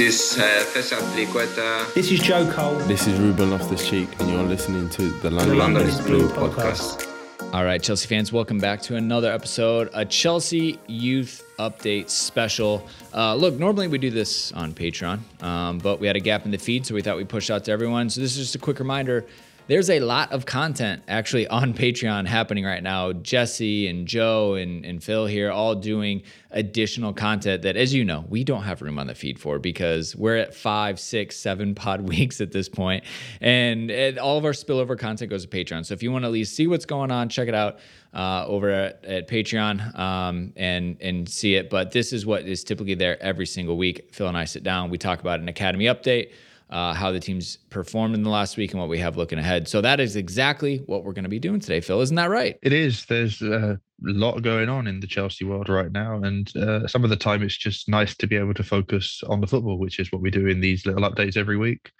This uh, Fesat Triqueta. This is Joe Cole. This is Ruben Loftus Cheek, and you're listening to the London, The London is is Blue Blue podcast. All right, Chelsea fans, welcome back to another episode, a Chelsea Youth Update special. Uh, look, normally we do this on Patreon, um, but we had a gap in the feed, so we thought we'd push out to everyone. So this is just a quick reminder. There's a lot of content actually on Patreon happening right now. Jesse and Joe and, and Phil here all doing additional content that, as you know, we don't have room on the feed for because we're at five, six, seven pod weeks at this point, and, all of our spillover content goes to Patreon. So if you want to at least see what's going on, check it out uh, over at, at Patreon um, and and see it. But this is what is typically there every single week. Phil and I sit down, we talk about an academy update. Uh, how the teams performed in the last week and what we have looking ahead. So that is exactly what we're going to be doing today, Phil. Isn't that right? It is. There's a lot going on in the Chelsea world right now, and uh, some of the time it's just nice to be able to focus on the football, which is what we do in these little updates every week.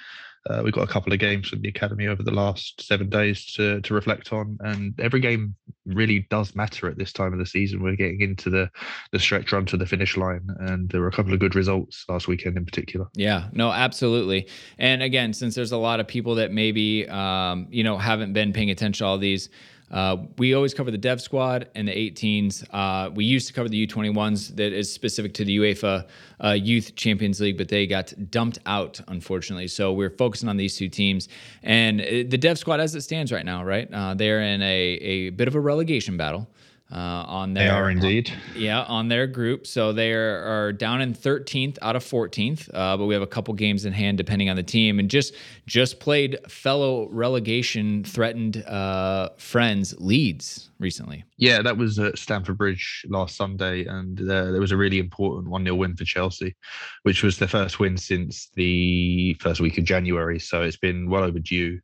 Uh, we've got a couple of games from the academy over the last seven days to to reflect on, and every game really does matter at this time of the season. We're getting into the the stretch run to the finish line, and there were a couple of good results last weekend in particular. Yeah, no, absolutely. And again, since there's a lot of people that maybe um, you know haven't been paying attention to all these, uh, we always cover the dev squad and the 18s. Uh, we used to cover the U21s that is specific to the UEFA uh, Youth Champions League, but they got dumped out, unfortunately. So we're focusing on these two teams. And uh, the dev squad, as it stands right now, right, uh, they're in a, a bit of a relegation battle. Uh, on their They are indeed. yeah, on their group. So they are, are down in 13th out of 14th, uh, but we have a couple games in hand depending on the team, and just just played fellow relegation threatened uh, friends Leeds recently. Yeah, that was at Stamford Bridge last Sunday, and uh, there was a really important 1 0 win for Chelsea, which was their first win since the first week of January. So it's been well overdue.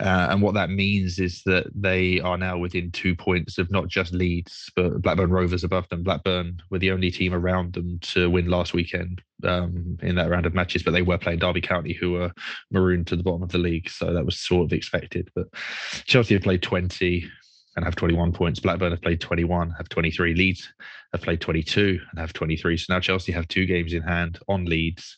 Uh, and what that means is that they are now within two points of not just Leeds, but Blackburn Rovers above them. Blackburn were the only team around them to win last weekend um, in that round of matches, but they were playing Derby County, who were marooned to the bottom of the league. So that was sort of expected. But Chelsea have played 20 and have 21 points. Blackburn have played 21, have 23. Leeds have played 22 and have 23. So now Chelsea have two games in hand on Leeds,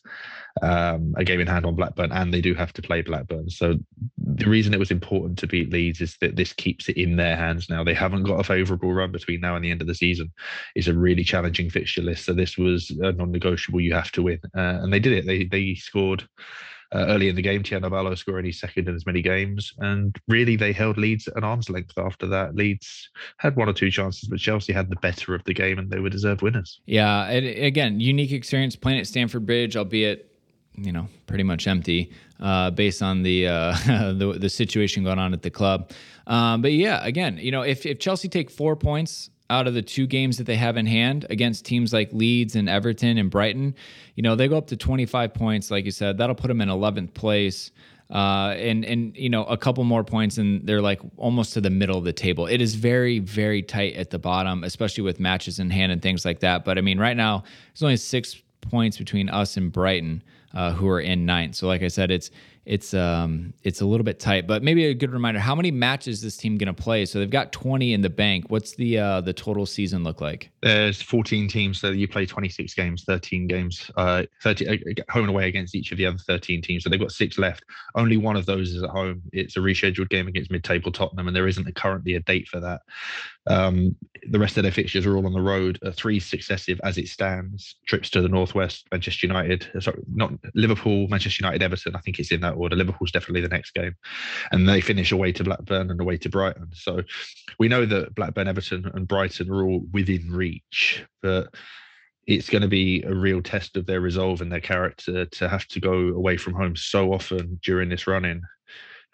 um, a game in hand on Blackburn, and they do have to play Blackburn. So the reason it was important to beat Leeds is that this keeps it in their hands now. They haven't got a favourable run between now and the end of the season. It's a really challenging fixture list. So this was a non-negotiable. You have to win, uh, and they did it. They they scored. Uh, early in the game, Thierno Ballo scoring his second in as many games. And really, they held Leeds at arm's length after that. Leeds had one or two chances, but Chelsea had the better of the game and they were deserved winners. Yeah, and again, unique experience playing at Stamford Bridge, albeit you know pretty much empty uh, based on the, uh, the the situation going on at the club. Um, but yeah, again, you know, if if Chelsea take four points out of the two games that they have in hand against teams like Leeds and Everton and Brighton, you know, they go up to 25 points, like you said. That'll put them in 11th place. Uh, and and you know a couple more points and they're like almost to the middle of the table. It is very very tight at the bottom, especially with matches in hand and things like that. But I mean, right now there's only six points between us and Brighton, uh, who are in ninth. So like I said, it's it's um it's a little bit tight, but maybe a good reminder. How many matches is this team going to play? So they've got 20 in the bank. What's the uh, the total season look like? There's 14 teams, so you play 26 games, 13 games, uh, 30 uh, home and away against each of the other 13 teams. So they've got six left. Only one of those is at home. It's a rescheduled game against mid-table Tottenham, and there isn't currently a date for that. Um, the rest of their fixtures are all on the road. Uh, three successive, as it stands, trips to the northwest. Manchester United, uh, sorry, not Liverpool, Manchester United, Everton. I think it's in that order. Liverpool's definitely the next game, and they finish away to Blackburn and away to Brighton. So we know that Blackburn, Everton, and Brighton are all within reach, but it's going to be a real test of their resolve and their character to have to go away from home so often during this run-in.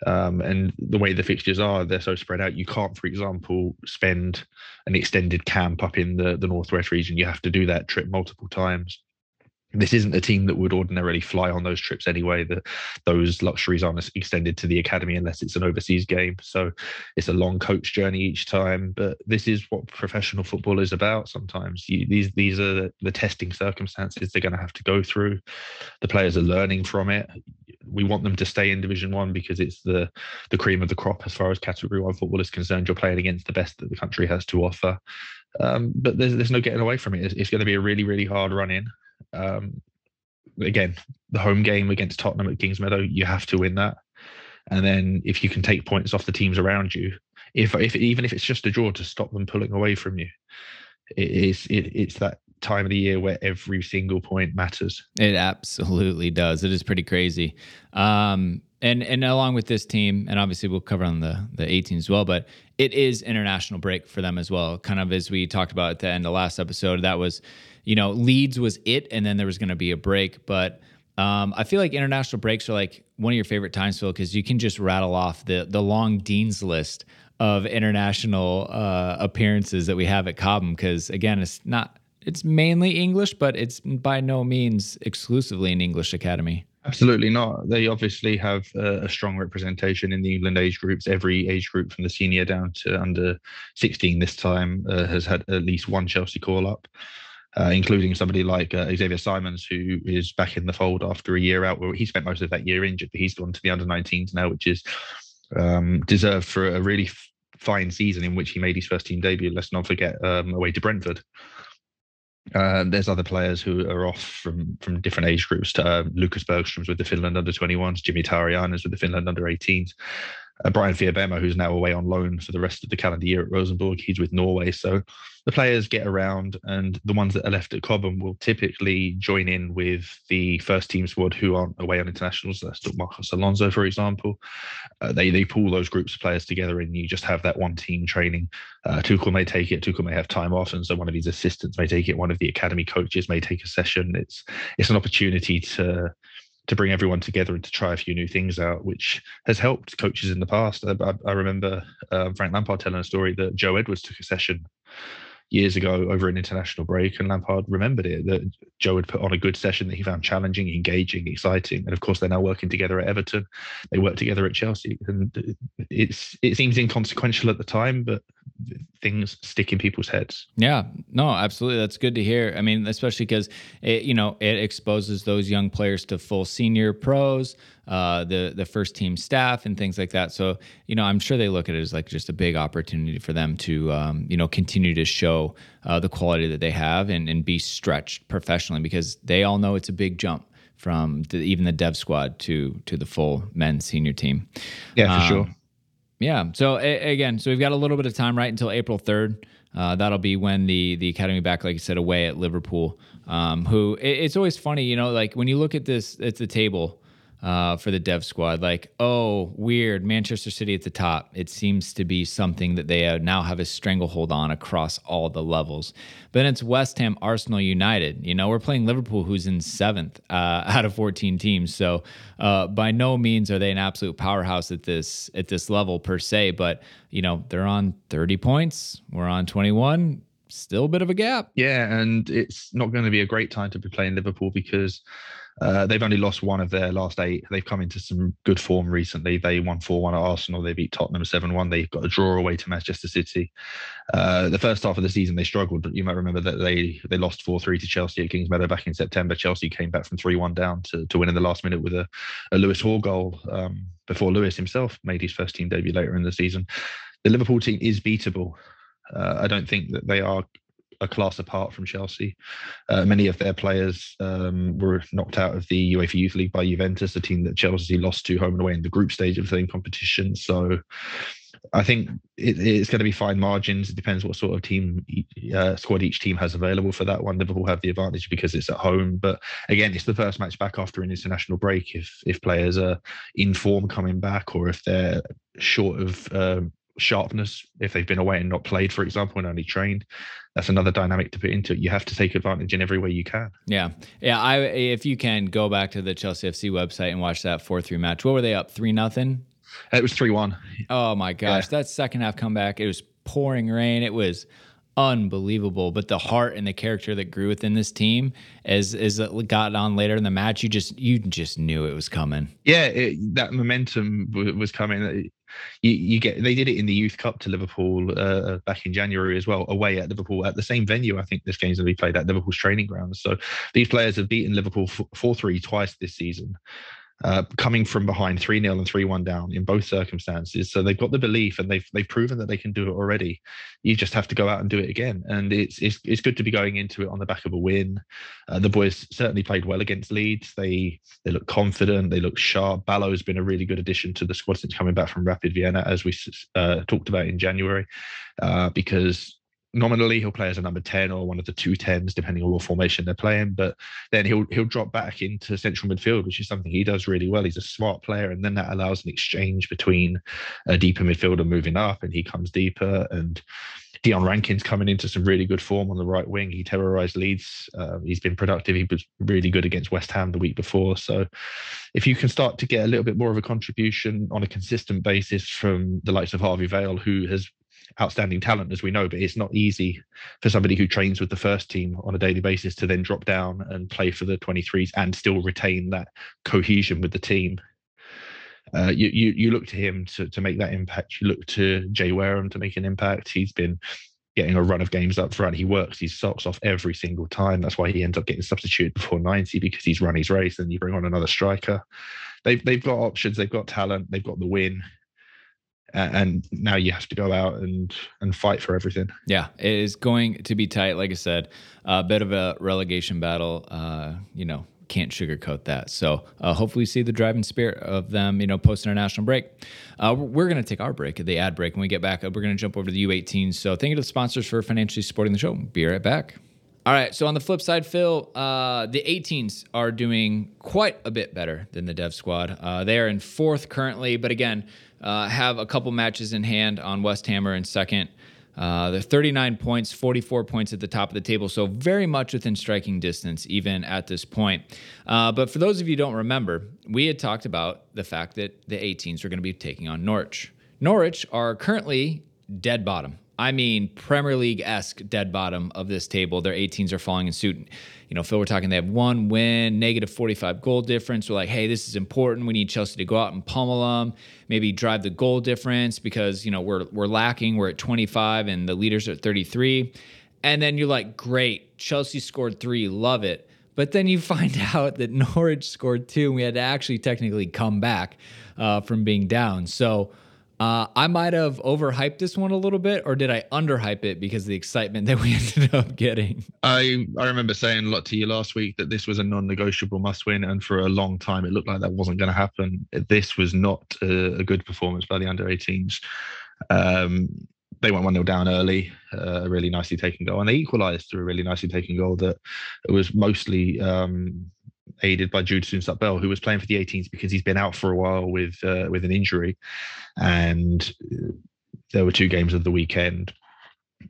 Um, and the way the fixtures are, they're so spread out. You can't, for example, spend an extended camp up in the, the northwest region. You have to do that trip multiple times. This isn't a team that would ordinarily fly on those trips anyway. That those luxuries aren't extended to the academy unless it's an overseas game. So it's a long coach journey each time. But this is what professional football is about. Sometimes you, these these are the, the testing circumstances they're going to have to go through. The players are learning from it we want them to stay in Division One because it's the the cream of the crop as far as Category One football is concerned. You're playing against the best that the country has to offer, um, but there's there's no getting away from it. It's, it's, going to be a really really hard run in. Um, again, the home game against Tottenham at Kingsmeadow, you have to win that. And then if you can take points off the teams around you, if if even if it's just a draw to stop them pulling away from you, it is it, it's that time of the year where every single point matters. It absolutely does. It is pretty crazy. Um, and and along with this team, and obviously we'll cover on the the 18 as well, but it is international break for them as well. Kind of as we talked about at the end of last episode, that was, you know, Leeds was it, and then there was going to be a break, but. Um, I feel like international breaks are like one of your favorite times, Phil, because you can just rattle off the the long dean's list of international uh, appearances that we have at Cobham. Because again, it's not it's mainly English, but it's by no means exclusively an English academy. Absolutely not. They obviously have a strong representation in the England age groups. Every age group from the senior down to under 16 this time uh, has had at least one Chelsea call up, uh, including somebody like uh, Xavier Simons, who is back in the fold after a year out. Well, he spent most of that year injured, but he's gone to the under 19s now, which is um, deserved for a really f- fine season in which he made his first team debut. Let's not forget um, away to Brentford. Uh, there's other players who are off from from different age groups. To, uh, Lucas Bergstrom's with the Finland under 21s, Jimi Tauriainen with the Finland under 18s, uh, Bryan Fiabema, who's now away on loan for the rest of the calendar year at Rosenborg. He's with Norway. So the players get around, and the ones that are left at Cobham will typically join in with the first team squad who aren't away on internationals. That's Marcos Alonso, for example. Uh, they they pull those groups of players together, and you just have that one team training. Uh, Tuchel may take it. Tuchel may have time off, and so one of his assistants may take it. One of the academy coaches may take a session. It's it's an opportunity to to bring everyone together and to try a few new things out, which has helped coaches in the past. I, I remember uh, Frank Lampard telling a story that Joe Edwards took a session years ago over an international break, and Lampard remembered it that Joe had put on a good session that he found challenging, engaging, exciting, and of course they're now working together at Everton. They work together at Chelsea, and it's it seems inconsequential at the time, but things stick in people's heads. Yeah, no, absolutely. That's good to hear. I mean, especially because it, you know, it exposes those young players to full senior pros, uh, the the first team staff, and things like that. So, you know, I'm sure they look at it as like just a big opportunity for them to, um, you know, continue to show uh, the quality that they have and, and be stretched professionally because they all know it's a big jump from the, even the dev squad to to the full men's senior team. Yeah, for um, sure. Yeah. So a- again, so we've got a little bit of time, right, until April third. Uh, that'll be when the the academy back, like you said, away at Liverpool. Um, who it, it's always funny, you know, like when you look at this, at the table uh, for the dev squad. Like, oh, weird, Manchester City at the top. It seems to be something that they now have a stranglehold on across all the levels. But then it's West Ham, Arsenal, United. You know, we're playing Liverpool, who's in seventh uh, out of 14 teams. So uh, by no means are they an absolute powerhouse at this at this level per se. But you know, they're on 30 points. We're on 21 still a bit of a gap. Yeah, and it's not going to be a great time to be playing Liverpool because uh, they've only lost one of their last eight. They've come into some good form recently. They won 4 1 at Arsenal. They beat Tottenham 7 1. They've got a draw away to Manchester City. Uh, the first half of the season, they struggled, but you might remember that they they lost 4 3 to Chelsea at Kingsmeadow back in September. Chelsea came back from 3 1 down to, to win in the last minute with a, a Lewis Hall goal um, before Lewis himself made his first team debut later in the season. The Liverpool team is beatable. Uh, I don't think that they are a class apart from Chelsea. Uh, many of their players um, were knocked out of the UEFA Youth League by Juventus, a team that Chelsea lost to home and away in the group stage of the same competition. So I think it, it's going to be fine margins. It depends what sort of team uh, squad each team has available for that one. Liverpool have the advantage because it's at home, but again, it's the first match back after an international break. If if players are in form coming back, or if they're short of um, sharpness if they've been away and not played, for example, and only trained. That's another dynamic to put into it. You have to take advantage in every way you can. Yeah, yeah. I if you can go back to the Chelsea FC website and watch that four three match. What were they up three nothing? It was three one. Oh my gosh, yeah. that second half comeback. It was pouring rain. It was unbelievable. But the heart and the character that grew within this team as as it got on later in the match, you just you just knew it was coming. Yeah, it, that momentum was coming. You, you, get they did it in the Youth Cup to Liverpool uh, back in January as well, away at Liverpool at the same venue. I think this game's going to be played at Liverpool's training grounds. So these players have beaten Liverpool four three twice this season. Uh, coming from behind 3 0 and 3 1 down in both circumstances. So they've got the belief and they've they've proven that they can do it already. You just have to go out and do it again. And it's it's, it's good to be going into it on the back of a win. Uh, the boys certainly played well against Leeds. They they look confident, they look sharp. Ballo has been a really good addition to the squad since coming back from Rapid Vienna, as we uh, talked about in January, uh, because nominally he'll play as a number 10 or one of the two tens depending on what formation they're playing but then he'll he'll drop back into central midfield which is something he does really well he's a smart player and then that allows an exchange between a deeper midfielder moving up and he comes deeper and Dion Rankine's coming into some really good form on the right wing. He terrorized Leeds. Uh, he's been productive. He was really good against West Ham the week before. So, if you can start to get a little bit more of a contribution on a consistent basis from the likes of Harvey Vale, who has outstanding talent, as we know, but it's not easy for somebody who trains with the first team on a daily basis to then drop down and play for the 23s and still retain that cohesion with the team. Uh, you, you you look to him to to make that impact. You look to Jay Wareham to make an impact. He's been getting a run of games up front. He works his socks off every single time. That's why he ends up getting substituted before 90 because he's run his race. And you bring on another striker. They've they've got options. They've got talent. They've got the win and now you have to go out and and fight for everything. Yeah, it is going to be tight. Like I said, a bit of a relegation battle. Uh, you know, can't sugarcoat that. So uh, hopefully, see the driving spirit of them. You know, post international break. Uh, we're going to take our break, the ad break. When we get back, up, we're going to jump over to the U18. So thank you to the sponsors for financially supporting the show. Be right back. All right. So on the flip side, Phil, uh, the 18s are doing quite a bit better than the Dev Squad. Uh, they are in fourth currently, but again, uh, have a couple matches in hand on West Hammer in second. Uh, they're 39 points, 44 points at the top of the table, so very much within striking distance, even at this point. Uh, but for those of you who don't remember, we had talked about the fact that the 18s are going to be taking on Norwich. Norwich are currently dead bottom. I mean, Premier League esque dead bottom of this table. Their 18s are falling in suit. You know, Phil, we're talking they have one win, negative 45 goal difference. We're like, hey, this is important. We need Chelsea to go out and pummel them, maybe drive the goal difference because, you know, we're, we're lacking. We're at 25 and the leaders are at 33. And then you're like, great, Chelsea scored three, love it. But then you find out that Norwich scored two and we had to actually technically come back uh, from being down. So, uh, I might have overhyped this one a little bit, or did I underhype it because of the excitement that we ended up getting? I I remember saying a lot to you last week that this was a non-negotiable must-win, and for a long time it looked like that wasn't going to happen. This was not a, a, good performance by the under 18s. Um, they went 1 0 down early, uh, a really nicely taken goal, and they equalised through a really nicely taken goal that was mostly um, aided by Jude Soonsup-Bell, who was playing for the 18s because he's been out for a while with uh, with an injury, and uh, there were two games of the weekend.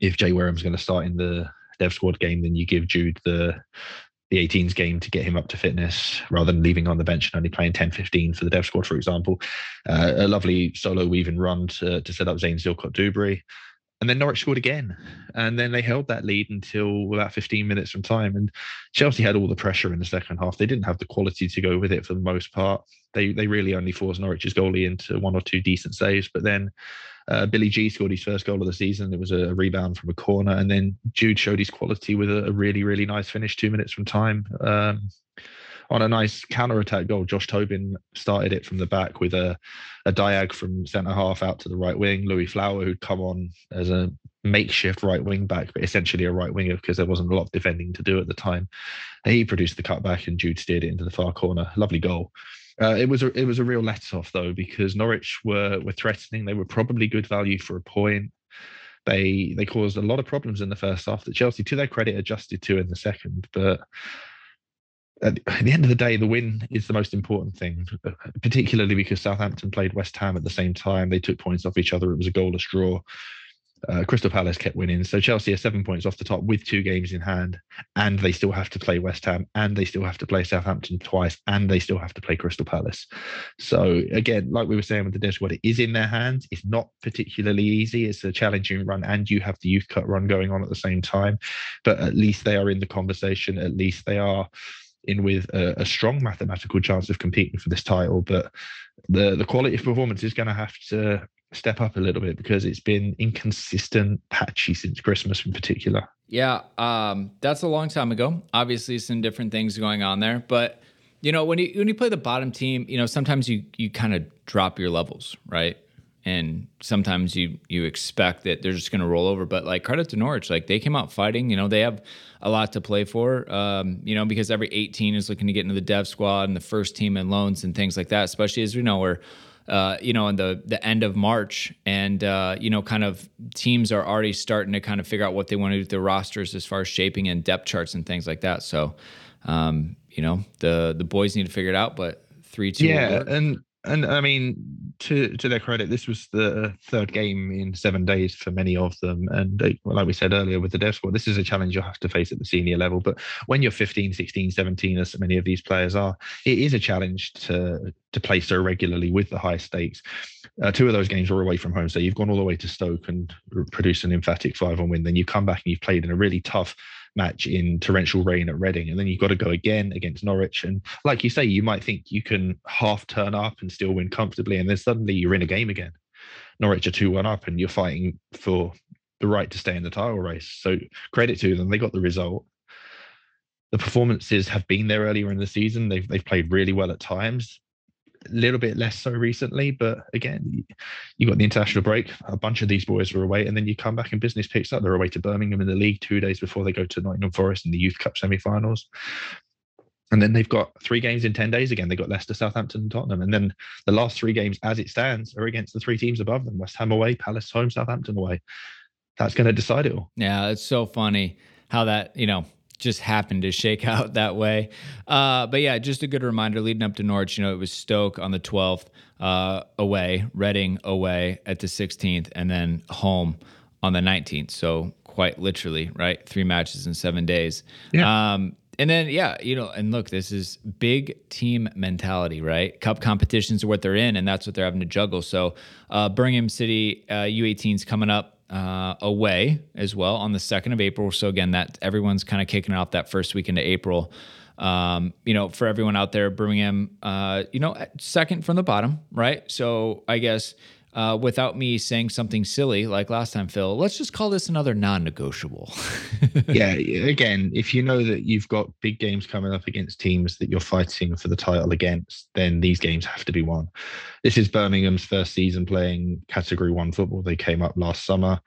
If Jay Wareham's going to start in the Dev Squad game, then you give Jude the the 18s game to get him up to fitness rather than leaving on the bench and only playing 10 15 for the dev squad for example. Uh, a lovely solo weaving run to, to set up Zain Silcott-Duberry and then Norwich scored again, and then they held that lead until about 15 minutes from time. And Chelsea had all the pressure in the second half. They didn't have the quality to go with it for the most part. They they really only forced Norwich's goalie into one or two decent saves. But then uh, Billy Gee scored his first goal of the season. It was a rebound from a corner, and then Jude showed his quality with a, a really really nice finish two minutes from time. Um, on a nice counter attack goal, Josh Tobin started it from the back with a, a diag from centre half out to the right wing. Louis Flower, who'd come on as a makeshift right wing back, but essentially a right winger because there wasn't a lot of defending to do at the time. He produced the cutback and Jude steered it into the far corner. Lovely goal. Uh, it was a it was a real let off though because Norwich were were threatening. They were probably good value for a point. They they caused a lot of problems in the first half that Chelsea, to their credit, adjusted to in the second. But at the end of the day, the win is the most important thing, particularly because Southampton played West Ham at the same time. They took points off each other. It was a goalless draw. Uh, Crystal Palace kept winning. So Chelsea are seven points off the top with two games in hand, and they still have to play West Ham, and they still have to play Southampton twice, and they still have to play Crystal Palace. So again, like we were saying with the Dev what it is in their hands. It's not particularly easy. It's a challenging run, and you have the Youth Cup run going on at the same time. But at least they are in the conversation. At least they are in with a, a, strong mathematical chance of competing for this title. But the the quality of performance is going to have to step up a little bit because it's been inconsistent, patchy since Christmas in particular. Yeah, um, that's a long time ago. Obviously, some different things going on there, but you know when you when you play the bottom team, you know sometimes you you kind of drop your levels, right? And sometimes you you expect that they're just going to roll over. But like credit to Norwich, like they came out fighting. You know they have a lot to play for. Um, you know because every 18 is looking to get into the dev squad and the first team and loans and things like that. Especially as we know we're uh, you know, in the the end of March, and uh, you know, kind of teams are already starting to kind of figure out what they want to do with their rosters as far as shaping and depth charts and things like that. So, um, you know, the the boys need to figure it out, but three two. Yeah, and and I mean, to to their credit, this was the third game in seven days for many of them. And uh, like we said earlier with the dev squad, this is a challenge you'll have to face at the senior level. But when you're 15, 16, 17, as many of these players are, it is a challenge to to play so regularly with the high stakes. Uh, two of those games were away from home, so you've gone all the way to Stoke and produced an emphatic five-one win. Then you come back and you've played in a really tough match in torrential rain at Reading, and then you've got to go again against Norwich. And like you say, you might think you can half turn up and still win comfortably, and then suddenly you're in a game again. Norwich are two one up, and you're fighting for the right to stay in the title race. So credit to them, they got the result. The performances have been there earlier in the season. They've they've played really well at times a little bit less so recently. But again, you got the international break. A bunch of these boys were away, and then you come back and business picks up. They're away to Birmingham in the league two days before they go to Nottingham Forest in the Youth Cup semi-finals. And then they've got three games in 10 days again. They've got Leicester, Southampton, and Tottenham. And then the last three games, as it stands, are against the three teams above them West Ham away, Palace home, Southampton away. That's going to decide it all. Yeah, it's so funny how that, you know, just happened to shake out that way. Uh, but yeah, just a good reminder leading up to Norwich, you know, it was Stoke on the 12th uh, away, Reading away at the 16th, and then home on the 19th. So quite literally, right? Three matches in seven days. Yeah. Um, and then, yeah, you know, and look, this is big team mentality, right? Cup competitions are what they're in, and that's what they're having to juggle. So, uh, Birmingham City uh, U18s coming up uh, away as well on the 2nd of April. So again, that everyone's kind of kicking off that first week into April. Um, you know, for everyone out there, Birmingham, uh, you know, second from the bottom, right? So I guess uh, without me saying something silly like last time, Phil, let's just call this another non negotiable. yeah. Again, if you know that you've got big games coming up against teams that you're fighting for the title against, then these games have to be won. This is Birmingham's first season playing Category One football. They came up last summer.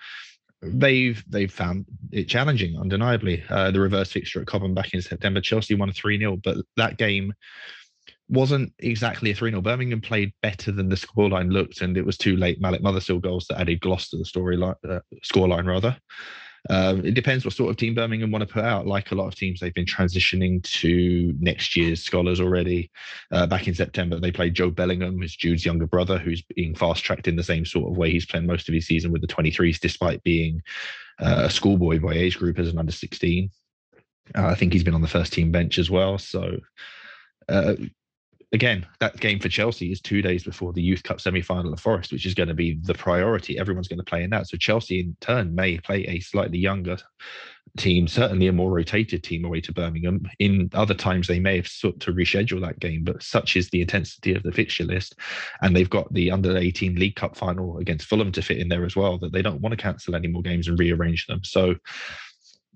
They've they've found it challenging, undeniably. Uh, the reverse fixture at Cobham back in September, Chelsea won 3 0, but that game wasn't exactly a 3 0. Birmingham played better than the scoreline looked, and it was too late. Malik Mothersille goals that added gloss to the storyline, uh, scoreline rather. Um, it depends what sort of team Birmingham want to put out. Like a lot of teams, they've been transitioning to next year's scholars already. Uh, back in September, they played Jobe Bellingham, who's Jude's younger brother, who's being fast tracked in the same sort of way he's playing most of his season with the 23s, despite being uh, a schoolboy by age group as an under 16. Uh, I think he's been on the first team bench as well. So uh, again, that game for Chelsea is two days before the Youth Cup semi final of Forest, which is going to be the priority. Everyone's going to play in that. So Chelsea, in turn, may play a slightly younger team, certainly a more rotated team away to Birmingham. In other times, they may have sought to reschedule that game, but such is the intensity of the fixture list. And they've got the under 18 League Cup final against Fulham to fit in there as well, that they don't want to cancel any more games and rearrange them. So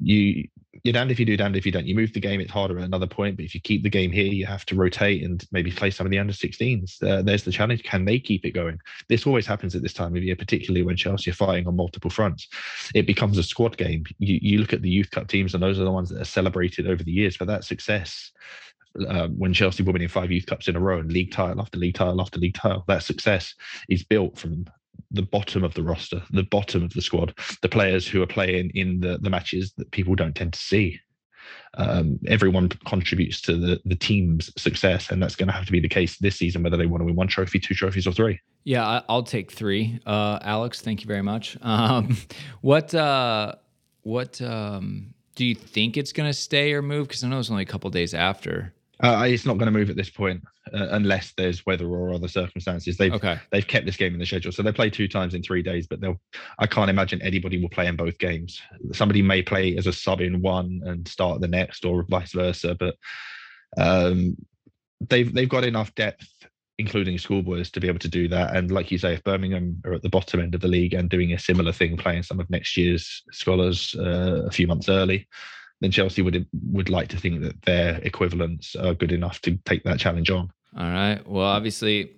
you you're damned if you do, damned if you don't. You move the game, it's harder at another point. But if you keep the game here, you have to rotate and maybe play some of the under 16s. Uh, there's the challenge. Can they keep it going? This always happens at this time of year, particularly when Chelsea are fighting on multiple fronts. It becomes a squad game. You, you look at the Youth Cup teams, and those are the ones that are celebrated over the years for that success. Uh, when Chelsea were winning five Youth Cups in a row and league title after league title after league title, that success is built from the bottom of the roster, the bottom of the squad, the players who are playing in the, the matches that people don't tend to see. Um, everyone contributes to the, the team's success, and that's going to have to be the case this season, whether they want to win one trophy, two trophies, or three. Yeah, I'll take three. Uh, Alex, thank you very much. Um, what uh, what um, do you think it's going to stay or move? Because I know it's only a couple days after. Uh, it's not going to move at this point uh, unless there's weather or other circumstances. They've okay. they've kept this game in the schedule, so they play two times in three days. But they'll I can't imagine anybody will play in both games. Somebody may play as a sub in one and start the next, or vice versa. But um, they've they've got enough depth, including schoolboys, to be able to do that. And like you say, if Birmingham are at the bottom end of the league and doing a similar thing, playing some of next year's scholars uh, a few months early then Chelsea would would like to think that their equivalents are good enough to take that challenge on. All right. Well, obviously,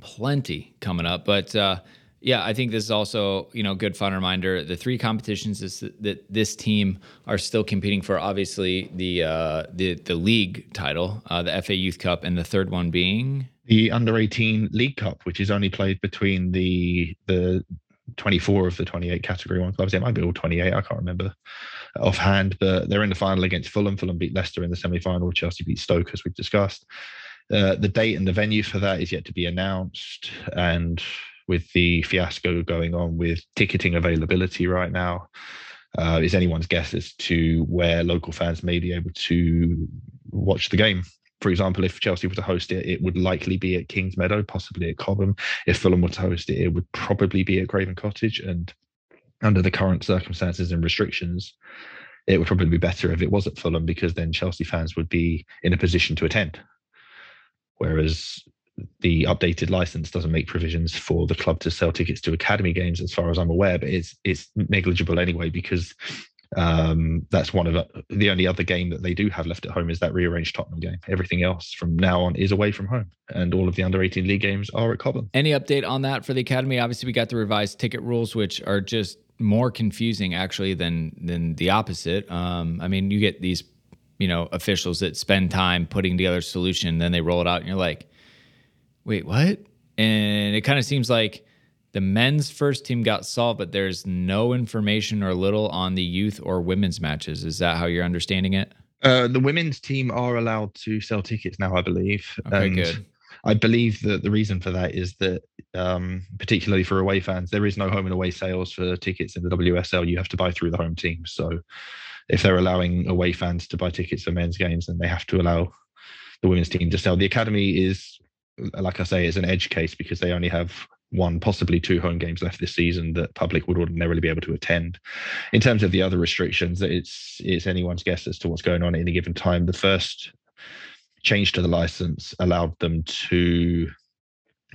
plenty coming up, but uh, yeah, I think this is also you know good fun reminder. The three competitions is that this team are still competing for, obviously the uh, the the league title, uh, the FA Youth Cup, and the third one being the Under 18 League Cup, which is only played between the the 24 of the 28 category one clubs. It might be all 28. I can't remember offhand, but they're in the final against Fulham. Fulham beat Leicester in the semi final. Chelsea beat Stoke, as we've discussed. Uh, the date and the venue for that is yet to be announced. And with the fiasco going on with ticketing availability right now, uh, is anyone's guess as to where local fans may be able to watch the game. For example, if Chelsea were to host it, it would likely be at Kingsmeadow, possibly at Cobham. If Fulham were to host it, it would probably be at Craven Cottage. And under the current circumstances and restrictions, it would probably be better if it was at Fulham because then Chelsea fans would be in a position to attend whereas the updated license doesn't make provisions for the club to sell tickets to academy games as far as i'm aware but it's it's negligible anyway because um, that's one of the, the only other game that they do have left at home is that rearranged Tottenham game. Everything else from now on is away from home, and all of the under 18 league games are at Cobham. Any update on that for the academy? Obviously, we got the revised ticket rules, which are just more confusing actually than than the opposite. Um, I mean, you get these you know officials that spend time putting together a solution then they roll it out and you're like wait what and it kind of seems like the men's first team got solved but there's no information or little on the youth or women's matches is that how you're understanding it uh, the women's team are allowed to sell tickets now i believe okay and good I believe that the reason for that is that, um, particularly for away fans, there is no home and away sales for tickets in the WSL. You have to buy through the home team. So if they're allowing away fans to buy tickets for men's games, then they have to allow the women's team to sell. The academy is, like I say, is an edge case because they only have one, possibly two home games left this season that public would ordinarily be able to attend. In terms of the other restrictions, it's it's anyone's guess as to what's going on at any given time. The first change to the license allowed them to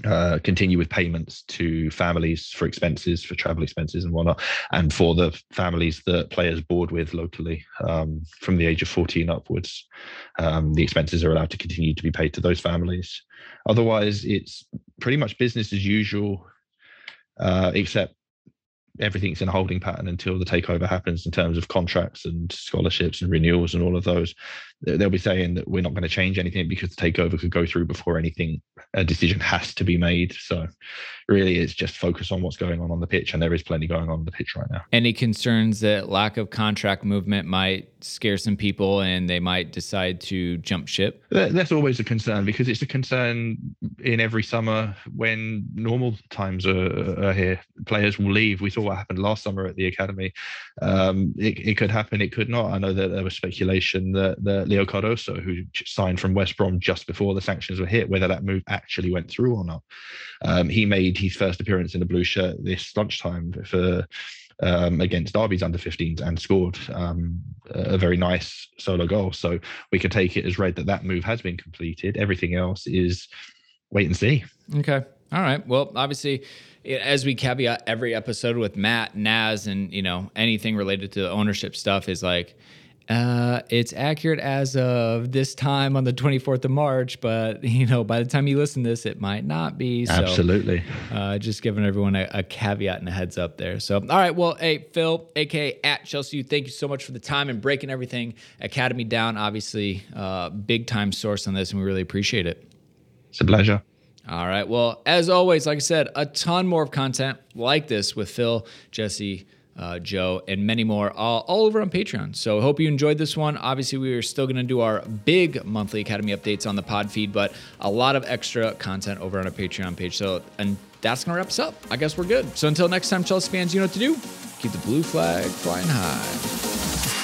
uh, continue with payments to families for expenses, for travel expenses and whatnot, and for the families that players board with locally um, from the age of 14 upwards. Um, the expenses are allowed to continue to be paid to those families. Otherwise, it's pretty much business as usual, uh, except everything's in a holding pattern until the takeover happens in terms of contracts and scholarships and renewals and all of those. They'll be saying that we're not going to change anything because the takeover could go through before anything, a decision has to be made. So, really, it's just focus on what's going on on the pitch, and there is plenty going on on the pitch right now. Any concerns that lack of contract movement might scare some people and they might decide to jump ship? That's always a concern because it's a concern in every summer when normal times are, are here. Players will leave. We saw what happened last summer at the academy. Um, it, it, could happen, it could not. I know that there was speculation that, that Leo Cardoso, who signed from West Brom just before the sanctions were hit, whether that move actually went through or not. Um, he made his first appearance in the blue shirt this lunchtime for um, against Derby's under 15s and scored um, a very nice solo goal. So we could take it as read that that move has been completed. Everything else is wait and see. Okay. All right. Well, obviously, as we caveat every episode with Matt, Naz, and you know anything related to the ownership stuff is like uh, it's accurate as of this time on the 24th of March, but you know, by the time you listen to this, it might not be. So, Absolutely. Uh, just giving everyone a, a, caveat and a heads up there. So, all right. Well, hey, Phil, aka at Chelsea, thank you so much for the time and breaking everything Academy down. Obviously, uh, big time source on this, and we really appreciate it. It's a pleasure. All right. Well, as always, like I said, a ton more of content like this with Phil, Jesse, uh, Joe, and many more all, all over on Patreon. So hope you enjoyed this one. Obviously, we are still going to do our big monthly Academy updates on the pod feed, but a lot of extra content over on our Patreon page. So, and that's going to wrap us up. I guess we're good. So until next time, Chelsea fans, you know what to do. Keep the blue flag flying high.